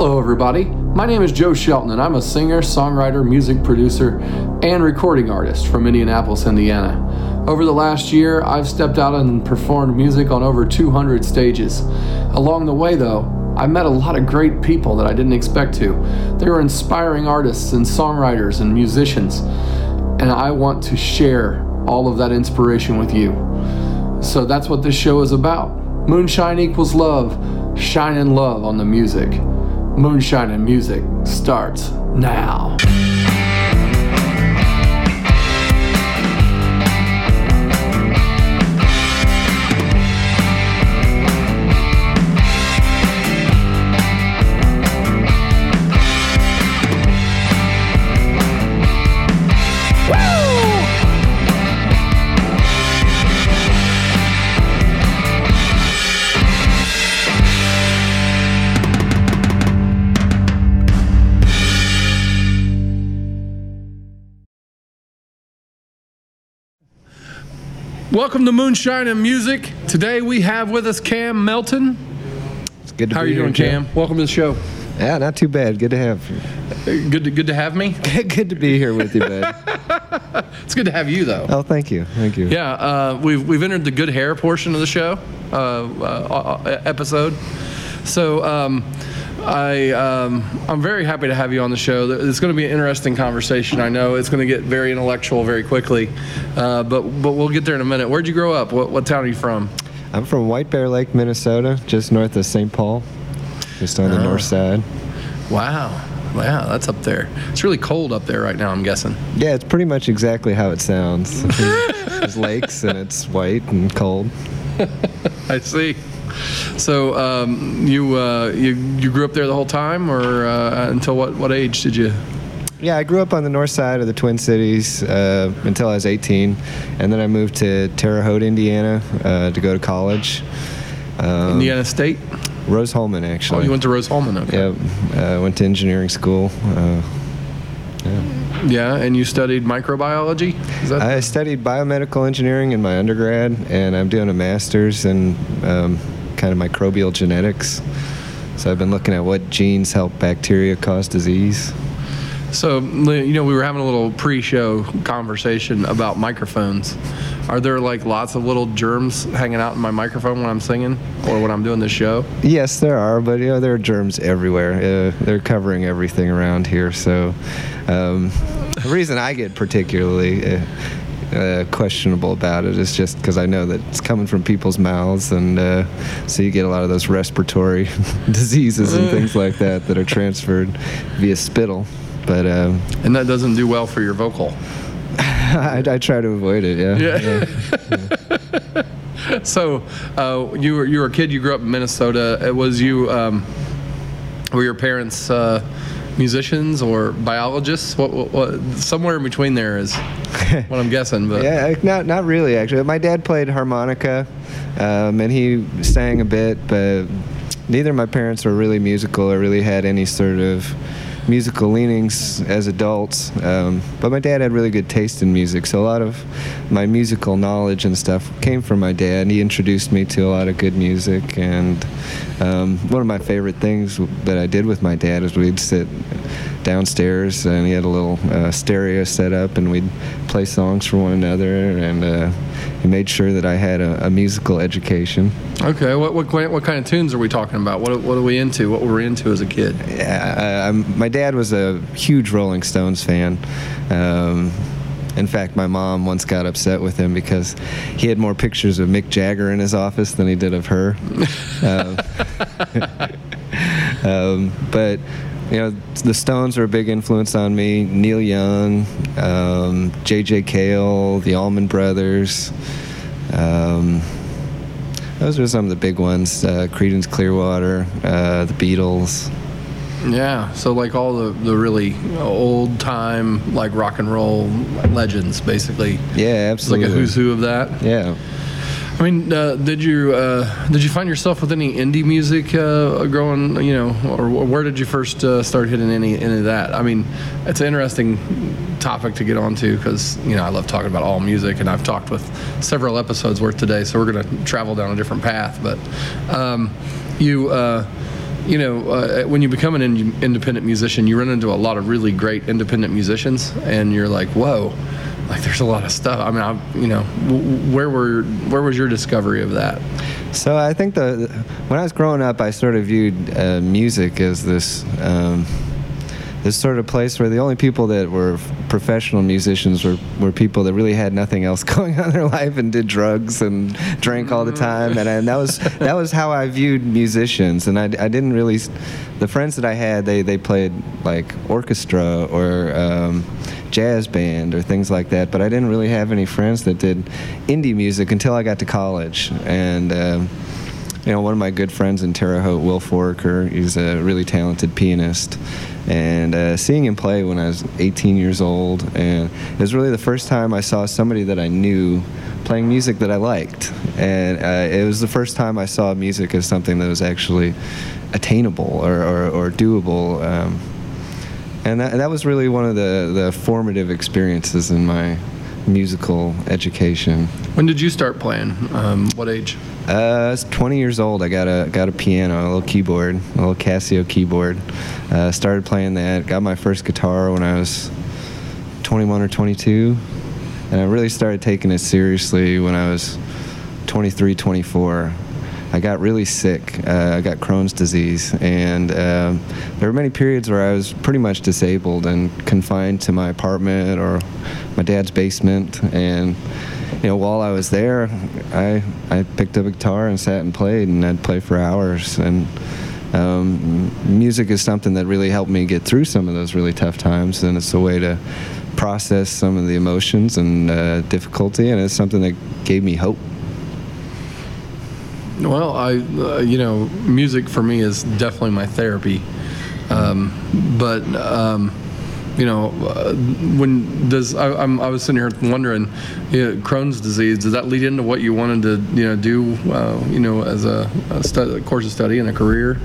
Hello, everybody. My name is Joe Shelton, and I'm a singer, songwriter, music producer, and recording artist from Indianapolis, Indiana. Over the last year, I've stepped out and performed music on over 200 stages. Along the way, though, I met a lot of great people that I didn't expect to. They were inspiring artists and songwriters and musicians, and I want to share all of that inspiration with you. So that's what this show is about. Moonshine equals love. Shine in love on the music. Moonshine and music starts now. Welcome to Moonshine and Music. Today we have with us Cam Melton. It's good to have you. How are you here, doing. Cam? Welcome to the show. Yeah, not too bad. Good to have you. Good to good to have me. good to be here with you, bud. It's good to have you though. oh, thank you. Thank you. Yeah, uh, we've we've entered the good hair portion of the show uh, uh, uh, episode. So um, I um, I'm very happy to have you on the show. It's going to be an interesting conversation. I know it's going to get very intellectual very quickly, uh, but but we'll get there in a minute. Where'd you grow up? What what town are you from? I'm from White Bear Lake, Minnesota, just north of St. Paul, just on the Oh. north side. Wow, wow, that's up there. It's really cold up there right now. I'm guessing. Yeah, it's pretty much exactly how it sounds. There's lakes and it's white and cold. I see. So um, you uh, you you grew up there the whole time, or uh, until what what age did you? Yeah, I grew up on the north side of the Twin Cities uh, until I was 18, and then I moved to Terre Haute, Indiana, uh, to go to college. Um, Indiana State. Rose-Hulman, actually. Oh, you went to Rose-Hulman. Okay. Yeah, uh, went to engineering school. Uh, yeah. Yeah, and you studied microbiology. Is that I studied biomedical engineering in my undergrad, and I'm doing a master's in um, kind of microbial genetics. So I've been looking at what genes help bacteria cause disease. so? You know, we were having a little pre-show conversation about microphones. Are there like lots of little germs hanging out in my microphone when I'm singing or when I'm doing this show? Yes, there are, but you know there are germs everywhere. Uh, they're covering everything around here. So um, the reason I get particularly uh, uh, questionable about it is just because I know that it's coming from people's mouths, and uh, so you get a lot of those respiratory diseases and things like that that are transferred via spittle. But um, And that doesn't do well for your vocal. I, I try to avoid it. Yeah. Yeah. So uh, you were you were a kid. You grew up in Minnesota. Uh, Was you um, were your parents uh, musicians or biologists? What, what, what somewhere in between there is what I'm guessing. But Yeah, not not really actually. My dad played harmonica, um, and he sang a bit, but neither of my parents were really musical or really had any sort of musical leanings as adults. Um, but my dad had really good taste in music, so a lot of my musical knowledge and stuff came from my dad. He introduced me to a lot of good music, and um, one of my favorite things that I did with my dad is we'd sit downstairs and he had a little uh, stereo set up and we'd play songs for one another and uh, he made sure that I had a, a musical education. okay. What, what kind- what kind of tunes are we talking about? What what are we into? What were we into as a kid? Yeah, uh, my dad was a huge Rolling Stones fan. Um, in fact, my mom once got upset with him because he had more pictures of Mick Jagger in his office than he did of her. um, um, but you know, the Stones were a big influence on me. Neil Young, um, J.J. Cale, the Allman Brothers. Um, those were some of the big ones. Uh, Creedence Clearwater, uh, the Beatles. Yeah. So like all the the really old time like rock and roll legends, basically. Yeah, It's like a who's who of that. Yeah. I mean, uh, did you uh, did you find yourself with any indie music uh, growing? You know, or where did you first uh, start hitting any any of that? I mean, it's an interesting topic to get onto because you know I love talking about all music, and I've talked with several episodes worth today, so we're gonna travel down a different path. But um, you. Uh, you know, uh, when you become an in- independent musician, you run into a lot of really great independent musicians, and you're like, whoa, like there's a lot of stuff. I mean, I, you know, where were where was your discovery of that? So I think the when I was growing up, I sort of viewed uh, music as this. Um, this sort of place where the only people that were professional musicians were, were people that really had nothing else going on in their life and did drugs and drank all the time. And, I, and that was that was how I viewed musicians. And I, I didn't really the friends that I had they, they played like orchestra or um, jazz band or things like that. But I didn't really have any friends that did indie music until I got to college. And um, you know, one of my good friends in Terre Haute, Will Foraker, he's a really talented pianist. And uh, seeing him play when I was 18 years old, and it was really the first time I saw somebody that I knew playing music that I liked. And uh, it was the first time I saw music as something that was actually attainable or, or, or doable. Um, and that, that was really one of the, the formative experiences in my musical education. When did you start playing? Um, what age? Uh, I was 20 years old. I got a got a piano, a little keyboard, a little Casio keyboard. Uh, started playing that. Got my first guitar when I was 21 or 22, and I really started taking it seriously when I was 23, 24. I got really sick. Uh, I got Crohn's disease, and uh, there were many periods where I was pretty much disabled and confined to my apartment or my dad's basement, and you know, while I was there, I I picked up a guitar and sat and played, and I'd play for hours. And um, music is something that really helped me get through some of those really tough times, and it's a way to process some of the emotions and uh, difficulty, and it's something that gave me hope. Well, I, uh, you know, music for me is definitely my therapy. Um, but, um, you know, uh, when does I, I'm, I was sitting here wondering, you know, Crohn's disease, does that lead into what you wanted to, you know, do, uh, you know, as a, a, stu- course of study and a career?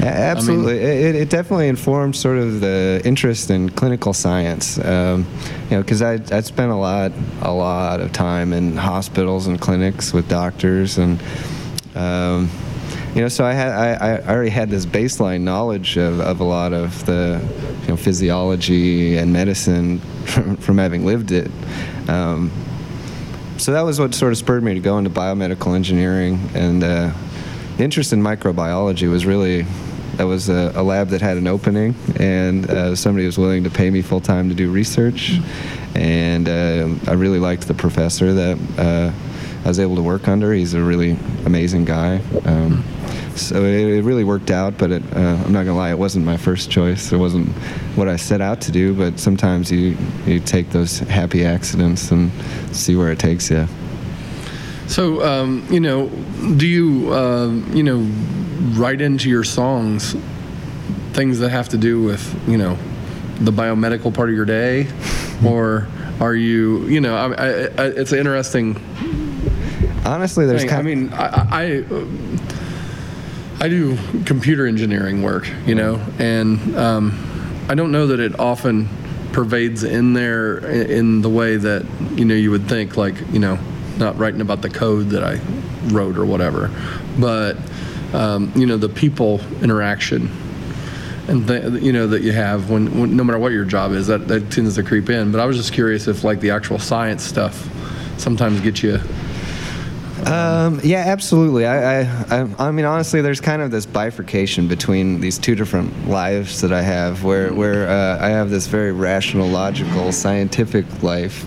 Absolutely, it, it definitely informed sort of the interest in clinical science. Um, you know, because I I spent a lot a lot of time in hospitals and clinics with doctors and. Um, you know, so I had I, I already had this baseline knowledge of, of a lot of the you know, physiology and medicine from, from having lived it. Um, so that was what sort of spurred me to go into biomedical engineering and uh, the interest in microbiology was really that was a, a lab that had an opening and uh, somebody was willing to pay me full time to do research and uh, I really liked the professor that uh, I was able to work under. He's a really amazing guy. Um, so it, it, really worked out, but it, uh, I'm not gonna lie, it wasn't my first choice. It wasn't what I set out to do. But sometimes you you take those happy accidents and see where it takes you. So um, you know, do you uh, you know write into your songs things that have to do with you know the biomedical part of your day, or are you you know I, I, I, it's interesting honestly there's kind I mean I, I I do computer engineering work, you know, and um, I don't know that it often pervades in there in the way that you know you would think, like you know, not writing about the code that I wrote or whatever, but um, you know the people interaction and th- you know that you have when, when, no matter what your job is that that tends to creep in. But I was just curious if like the actual science stuff sometimes gets you um, yeah, absolutely. I, I, I, mean, honestly, there's kind of this bifurcation between these two different lives that I have, where, where uh, I have this very rational, logical, scientific life,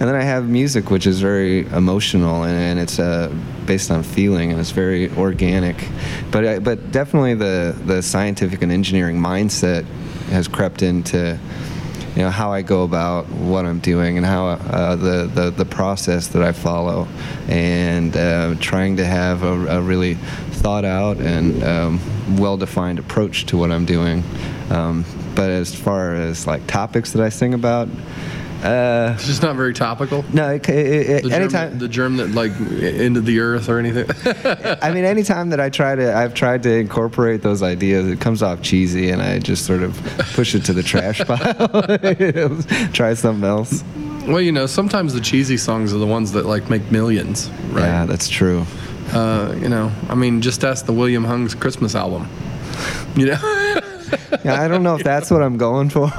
and then I have music, which is very emotional and, and it's uh, based on feeling and it's very organic. But, I, but definitely the, the scientific and engineering mindset has crept into you know how I go about what I'm doing and how uh, the, the the process that I follow, and uh, trying to have a, a, really thought out and um, well-defined approach to what I'm doing. Um, but as far as like topics that I sing about. Uh, it's just not very topical. No, it, it, the anytime germ, the germ that like into the earth or anything. I mean, anytime that I try to, I've tried to incorporate those ideas. It comes off cheesy, and I just sort of push it to the trash pile. Try something else. Well, you know, sometimes the cheesy songs are the ones that like make millions, right? Yeah, that's true. Uh, you know, I mean, just ask the William Hung's Christmas album. You know. Yeah, I don't know if that's what I'm going for.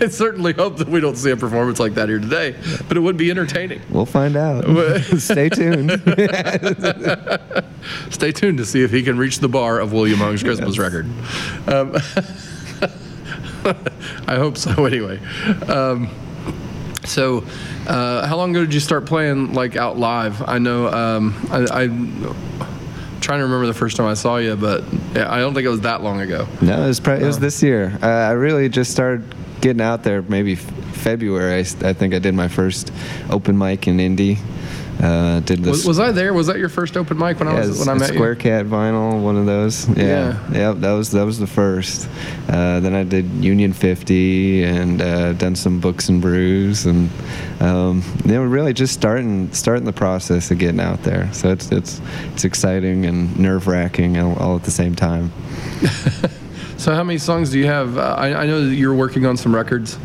I certainly hope that we don't see a performance like that here today, but it would be entertaining. we'll find out. Stay tuned. Stay tuned to see if he can reach the bar of William Hung's Christmas record. Um, I hope so. Anyway, um, so uh, how long ago did you start playing like out live? I know um, I, I'm trying to remember the first time I saw you, but yeah, I don't think it was that long ago. No, it was, pre- it was this year. Uh, I really just started getting out there maybe f- February. I think I did my first open mic in Indy. Uh, did this. Was, was I there? Was that your first open mic when I was when I met Square you? Cat vinyl, one of those. Yeah, Yeah. Yep, that was that was the first. Uh, then I did Union 50 and uh, done some books and brews, and um, they were really just starting starting the process of getting out there. So it's it's it's exciting and nerve wracking all, all at the same time. So how many songs do you have? Uh, I, I know that you're working on some records.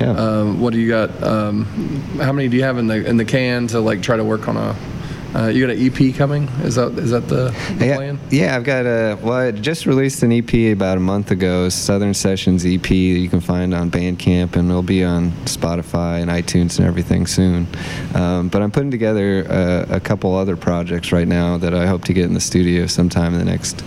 Yeah. Um, what do you got? Um, how many do you have in the in the can to like try to work on a? Uh, you got an EP coming? Is that is that the, the yeah, plan? yeah, I've got a. Well, I just released an EP about a month ago, Southern Sessions EP that you can find on Bandcamp, and it'll be on Spotify and iTunes and everything soon. Um, but I'm putting together a, a couple other projects right now that I hope to get in the studio sometime in the next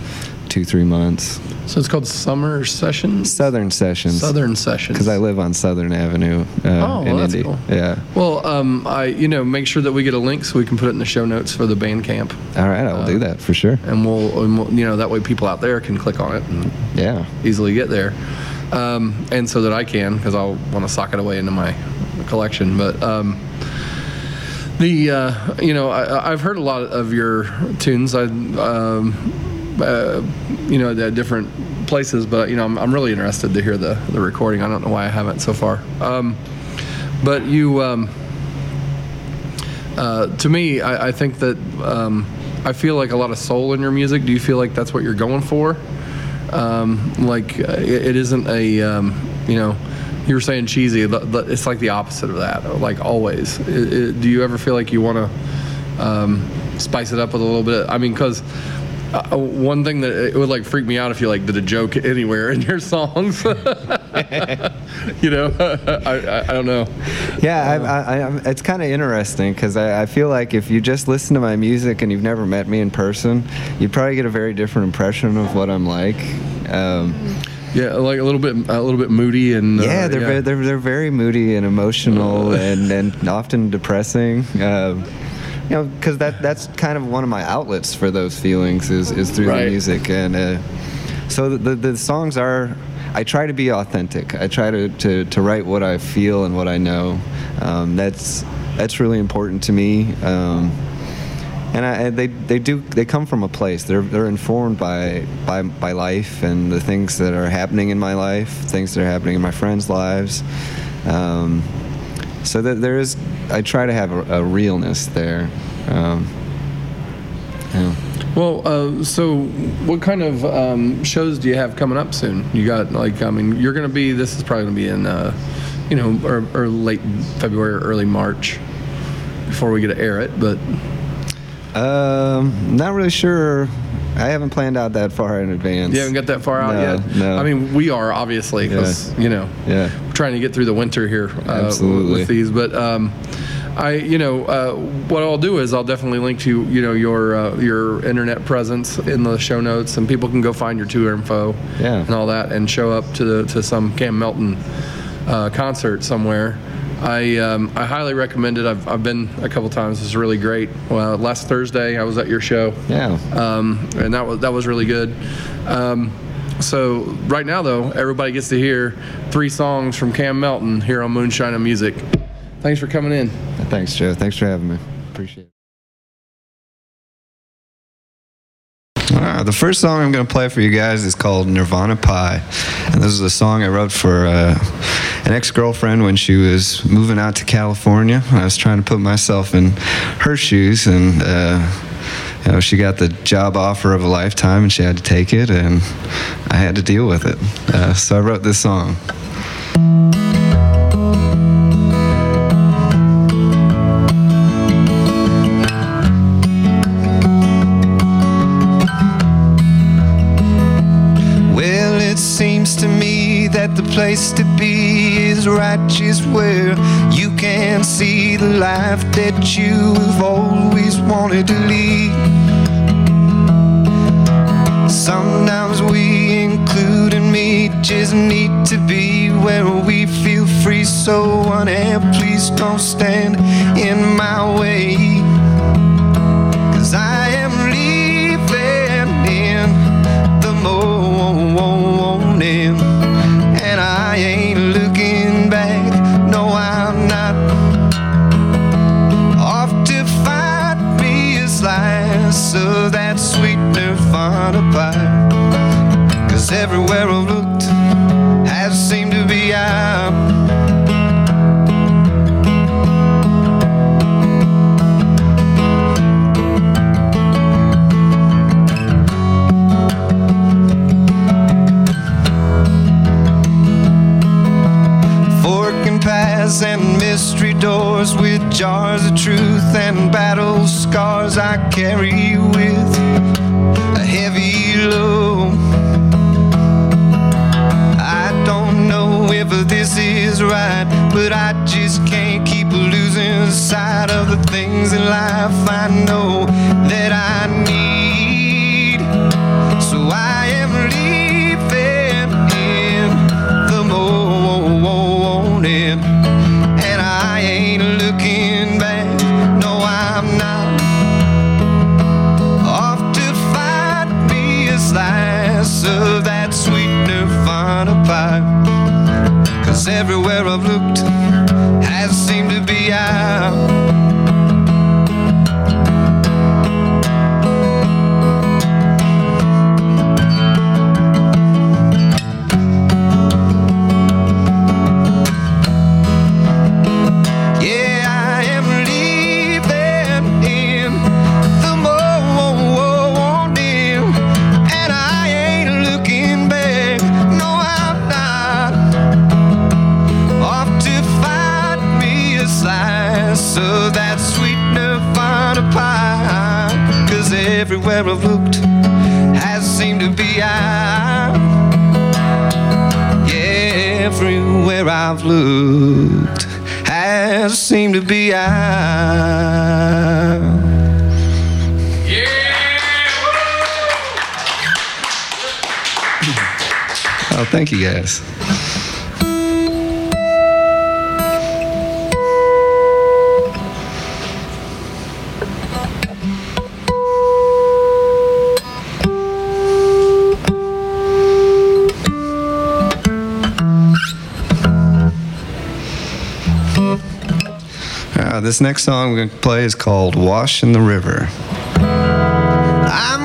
two, three months. So it's called Summer Sessions. Southern Sessions. Southern Sessions. Because I live on Southern Avenue uh, Oh, in well, that's Indy. cool. Yeah. Well, um, I you know make sure that we get a link so we can put it in the show notes for the band camp, All right, I will Uh, do that for sure. and we'll, and we'll you know that way people out there can click on it and Yeah. easily get there, um, and so that I can because I'll want to sock it away into my collection. But um, the uh, you know I, I've heard a lot of your tunes. I um, uh, you know the different places, but you know I'm, I'm really interested to hear the the recording. I don't know why I haven't so far. Um, but you. Um, uh, to me, I, I think that um, I feel like a lot of soul in your music. Do you feel like that's what you're going for? Um, like uh, it, it isn't a, um, you know, you were saying cheesy. It's like the opposite of that. Like always. I- I- do you ever feel like you want to um, spice it up with a little bit? I mean, because. Uh, one thing that it would like freak me out if you like did a joke anywhere in your songs. you know, I, I, I don't know. Yeah, I, I, I, I'm- it's kind of interesting because I, I feel like if you just listen to my music and you've never met me in person, you'd probably get a very different impression of what I'm like. Um, Yeah, like a little bit, a little bit moody and uh, yeah, they're, Very, they're they're very moody and emotional and, and often depressing. Um, you know, because that that's kind of one of my outlets for those feelings is, is through Right. the music, and uh, so the, the the songs are. I try to be authentic. I try to, to, to write what I feel and what I know. Um, that's that's really important to me. Um, and I, they, they do they come from a place. They're they're informed by, by by life and the things that are happening in my life, things that are happening in my friends' lives. Um, so that there is, I try to have a, a realness there. Um, yeah. Well, uh, so what kind of um, shows do you have coming up soon? You got like, I mean, you're going to be. This is probably going to be in, uh, you know, or, or late February or early March before we get to air it. But Um, not really sure. I haven't planned out that far in advance. you haven't got that far out No, yet. no. I mean, we are obviously because you know Yeah. we're trying to get through the winter here uh, Absolutely. with these. But um, I, you know, uh, what I'll do is I'll definitely link to you know your uh, your internet presence in the show notes, and people can go find your tour info Yeah. and all that, and show up to the, to some Cam Melton uh, concert somewhere. I um, I highly recommend it. I've, I've been a couple times. It's really great. Well, last Thursday I was at your show Yeah. um, and that was that was really good. Um, so right now, though, everybody gets to hear three songs from Cam Melton here on Moonshine and Music. Thanks for coming in. Thanks, Joe. Thanks for having me. Appreciate it. Uh, the first song I'm going to play for you guys is called Nirvana Pie. And this is a song I wrote for uh, an ex girlfriend when she was moving out to California. I was trying to put myself in her shoes and. Uh, you know, she got the job offer of a lifetime and she had to take it, and I had to deal with it. Uh, so I wrote this song. Well, it seems to me that the place to be is righteous where you can see the life that you've always wanted to lead. Sometimes we, including me, just need to be where we feel free. So, one please don't stand in my way. Cause I Cause everywhere I've looked has seemed to be out. Forking paths and mystery doors with jars of truth and battle scars I carry with a heavy load. I don't know if this is right, but I just can't keep losing sight of the things in life I know everywhere I've this next song we're going to play is called Wash in the River. I'm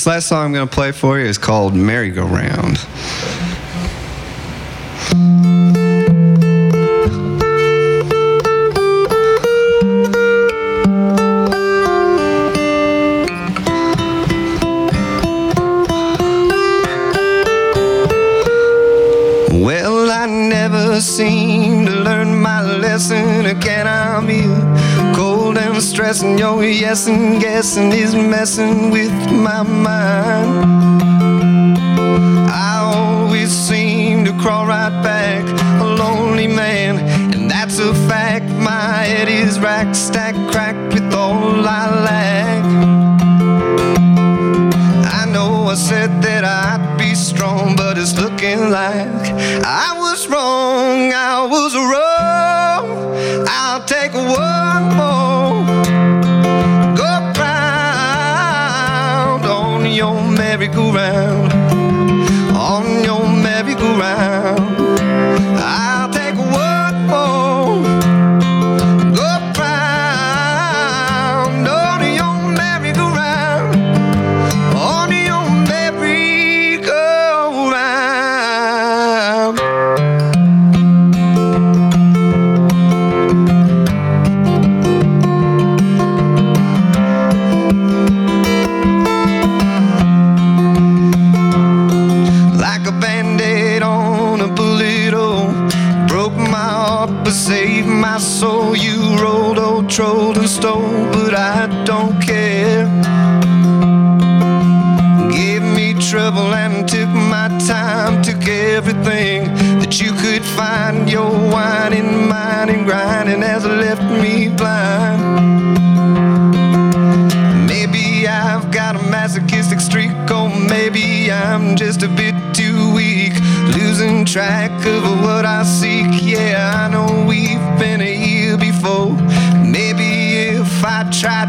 this last song I'm going to play for you is called Merry Go Round. Mind. I always seem to crawl right back, a lonely man, and that's a fact. My head is racked, stacked, cracked with all I lack. I know I said that I'd be strong, but it's looking like I was wrong. I was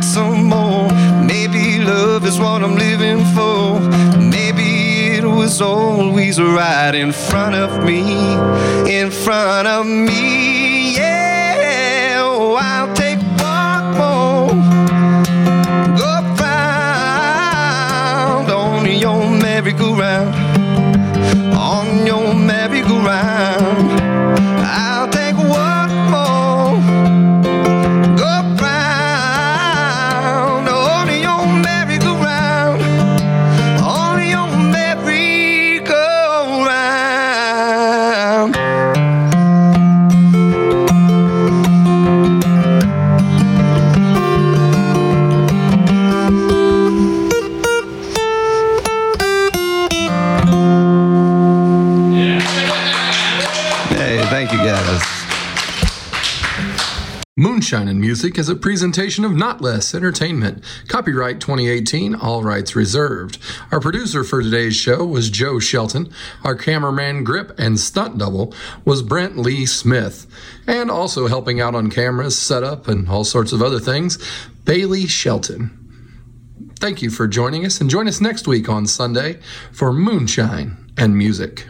Tried some more, maybe love is what I'm living for. Maybe it was always right in front of me, in front of me. Yeah, oh, I'll take one more. Go round on your merry-go-round, on your merry-go-round. Moonshine and Music is a presentation of Not Less Entertainment. Copyright 2018, all rights reserved. Our producer for today's show was Joe Shelton. Our cameraman, grip, and stunt double was Brent Lee Smith. And also helping out on cameras, setup, and all sorts of other things, Bailey Shelton. Thank you for joining us, and join us next week on Sunday for Moonshine and Music.